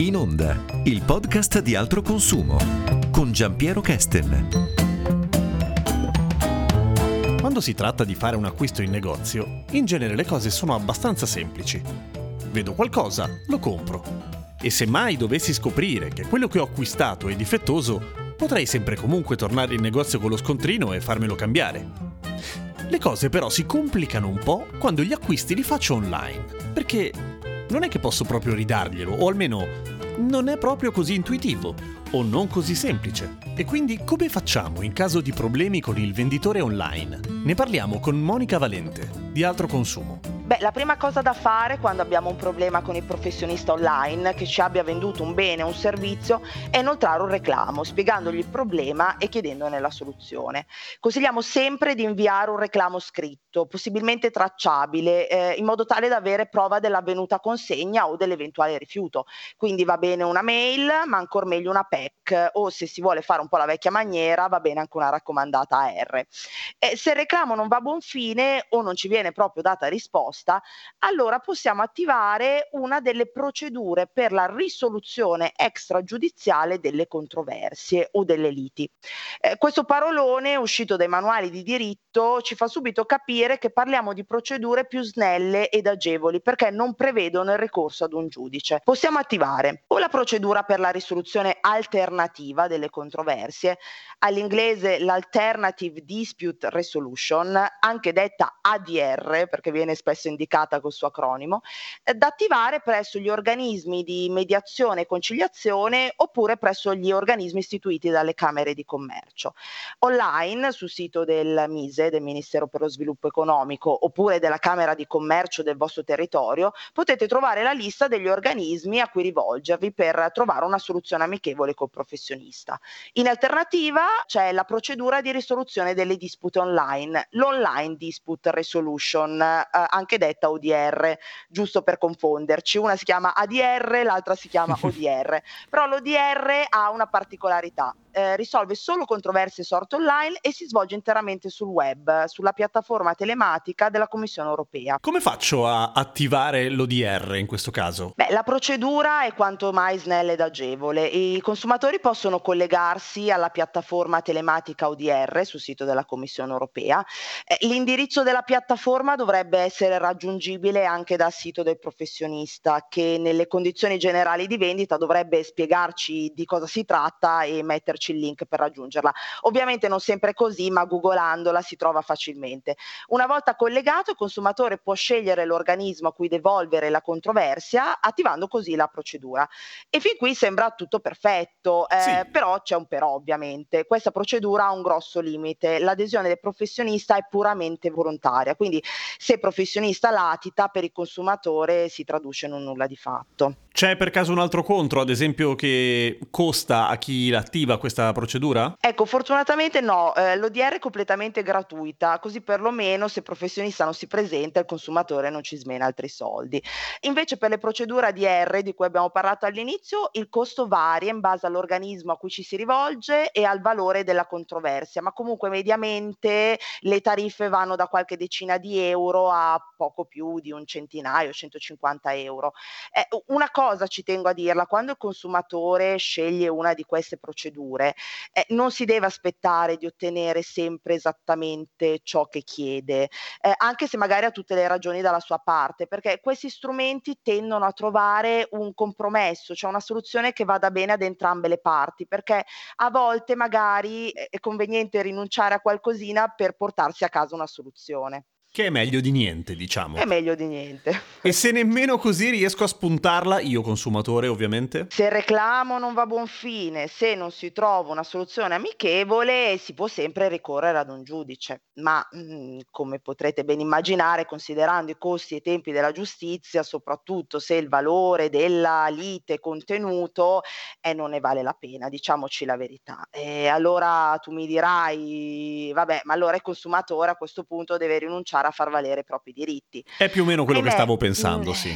In onda, il podcast di altro consumo con Giampiero Kesten. Quando si tratta di fare un acquisto in negozio, in genere le cose sono abbastanza semplici. Vedo qualcosa, lo compro. E se mai dovessi scoprire che quello che ho acquistato è difettoso, potrei sempre comunque tornare in negozio con lo scontrino e farmelo cambiare. Le cose però si complicano un po' quando gli acquisti li faccio online, perché non è che posso proprio ridarglielo, o almeno non è proprio così intuitivo, o non così semplice. E quindi come facciamo in caso di problemi con il venditore online? Ne parliamo con Monica Valente, di Altro Consumo. Beh, la prima cosa da fare quando abbiamo un problema con il professionista online che ci abbia venduto un bene o un servizio è inoltrare un reclamo, spiegandogli il problema e chiedendone la soluzione. Consigliamo sempre di inviare un reclamo scritto, possibilmente tracciabile, eh, in modo tale da avere prova dell'avvenuta consegna o dell'eventuale rifiuto. Quindi va bene una mail, ma ancora meglio una PEC o se si vuole fare un po' la vecchia maniera va bene anche una raccomandata AR. Eh, se il reclamo non va a buon fine o non ci viene proprio data risposta, risposta, allora possiamo attivare una delle procedure per la risoluzione extragiudiziale delle controversie o delle liti. Eh, questo parolone uscito dai manuali di diritto ci fa subito capire che parliamo di procedure più snelle ed agevoli perché non prevedono il ricorso ad un giudice. Possiamo attivare o la procedura per la risoluzione alternativa delle controversie, all'inglese l'Alternative Dispute Resolution, anche detta ADR perché viene spesso indicata col suo acronimo, eh, da attivare presso gli organismi di mediazione e conciliazione oppure presso gli organismi istituiti dalle Camere di Commercio. Online sul sito del MISE, del Ministero per lo Sviluppo Economico, oppure della Camera di Commercio del vostro territorio, potete trovare la lista degli organismi a cui rivolgervi per trovare una soluzione amichevole col professionista. In alternativa c'è la procedura di risoluzione delle dispute online, l'Online Dispute Resolution, eh, anche detta ODR, giusto per confonderci. Una si chiama ADR, l'altra si chiama ODR. Però l'ODR ha una particolarità eh, risolve solo controversie sorte online e si svolge interamente sul web, sulla piattaforma telematica della Commissione europea. Come faccio a attivare l'ODR in questo caso? Beh, la procedura è quanto mai snella ed agevole. I consumatori possono collegarsi alla piattaforma telematica ODR sul sito della Commissione europea. Eh, l'indirizzo della piattaforma dovrebbe essere raggiungibile anche dal sito del professionista che nelle condizioni generali di vendita dovrebbe spiegarci di cosa si tratta e metterci metterci il link per raggiungerla. Ovviamente non sempre è così, ma googolandola si trova facilmente. Una volta collegato, il consumatore può scegliere l'organismo a cui devolvere la controversia, attivando così la procedura. E fin qui sembra tutto perfetto, eh, sì. però c'è un però ovviamente. Questa procedura ha un grosso limite. L'adesione del professionista è puramente volontaria, quindi se professionista latita per il consumatore si traduce in un nulla di fatto. C'è per caso un altro contro, ad esempio, che costa a chi l'attiva questa procedura? Ecco, fortunatamente no, eh, l'ODR è completamente gratuita, così perlomeno se il professionista non si presenta il consumatore non ci smena altri soldi. Invece per le procedure ADR di cui abbiamo parlato all'inizio, il costo varia in base all'organismo a cui ci si rivolge e al valore della controversia, ma comunque mediamente le tariffe vanno da qualche decina di euro a poco più di un centinaio, 150 euro. Eh, una cosa ci tengo a dirla, quando il consumatore sceglie una di queste procedure, eh, non si deve aspettare di ottenere sempre esattamente ciò che chiede, eh, anche se magari ha tutte le ragioni dalla sua parte, perché questi strumenti tendono a trovare un compromesso, cioè una soluzione che vada bene ad entrambe le parti, perché a volte magari è conveniente rinunciare a qualcosina per portarsi a casa una soluzione. Che è meglio di niente, diciamo. È meglio di niente. E se nemmeno così riesco a spuntarla, io consumatore ovviamente? Se il reclamo non va a buon fine, se non si trova una soluzione amichevole, si può sempre ricorrere ad un giudice. Ma mh, mm, come potrete ben immaginare, considerando i costi e i tempi della giustizia, soprattutto se il valore della lite è contenuto, eh, non ne vale la pena, diciamoci la verità. E allora tu mi dirai, vabbè, ma allora il consumatore a questo punto deve rinunciare a far valere i propri diritti. È più o meno quello e che stavo pensando, sì.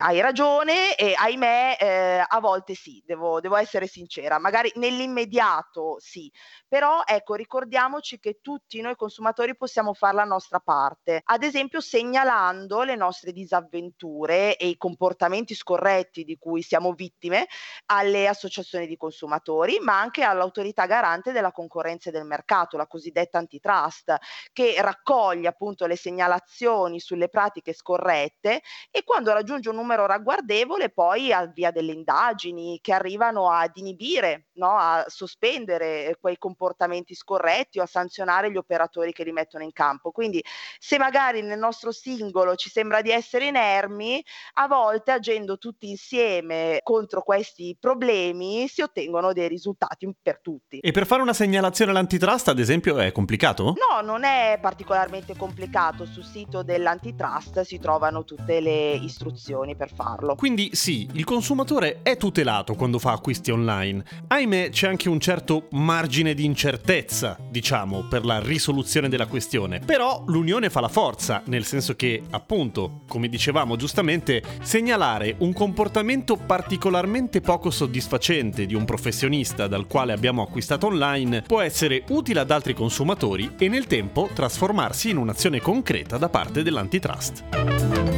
Hai ragione e ahimè eh, a volte sì, devo, devo essere sincera, magari nell'immediato sì, però ecco ricordiamoci che tutti noi consumatori possiamo fare la nostra parte, ad esempio segnalando le nostre disavventure e i comportamenti scorretti di cui siamo vittime alle associazioni di consumatori, ma anche all'autorità garante della concorrenza e del mercato, la cosiddetta antitrust, che raccoglie appunto le segnalazioni sulle pratiche scorrette e quando raggiunge un numero ragguardevole poi avvia delle indagini che arrivano ad inibire, no? a sospendere quei comportamenti scorretti o a sanzionare gli operatori che li mettono in campo. Quindi se magari nel nostro singolo ci sembra di essere inermi, a volte agendo tutti insieme contro questi problemi si ottengono dei risultati per tutti. E per fare una segnalazione all'antitrust, ad esempio, è complicato? No, non è particolarmente complicato. Sul sito dell'antitrust si trovano tutte le istruzioni per farlo. Quindi sì, il consumatore è tutelato quando fa acquisti online. Ahimè, c'è anche un certo margine di incertezza, diciamo, per la risoluzione della questione. Però l'unione fa la forza, nel senso che, appunto, come dicevamo giustamente, segnalare un comportamento particolarmente poco soddisfacente di un professionista dal quale abbiamo acquistato online può essere utile ad altri consumatori e nel tempo trasformarsi in un'azione concreta da parte dell'antitrust.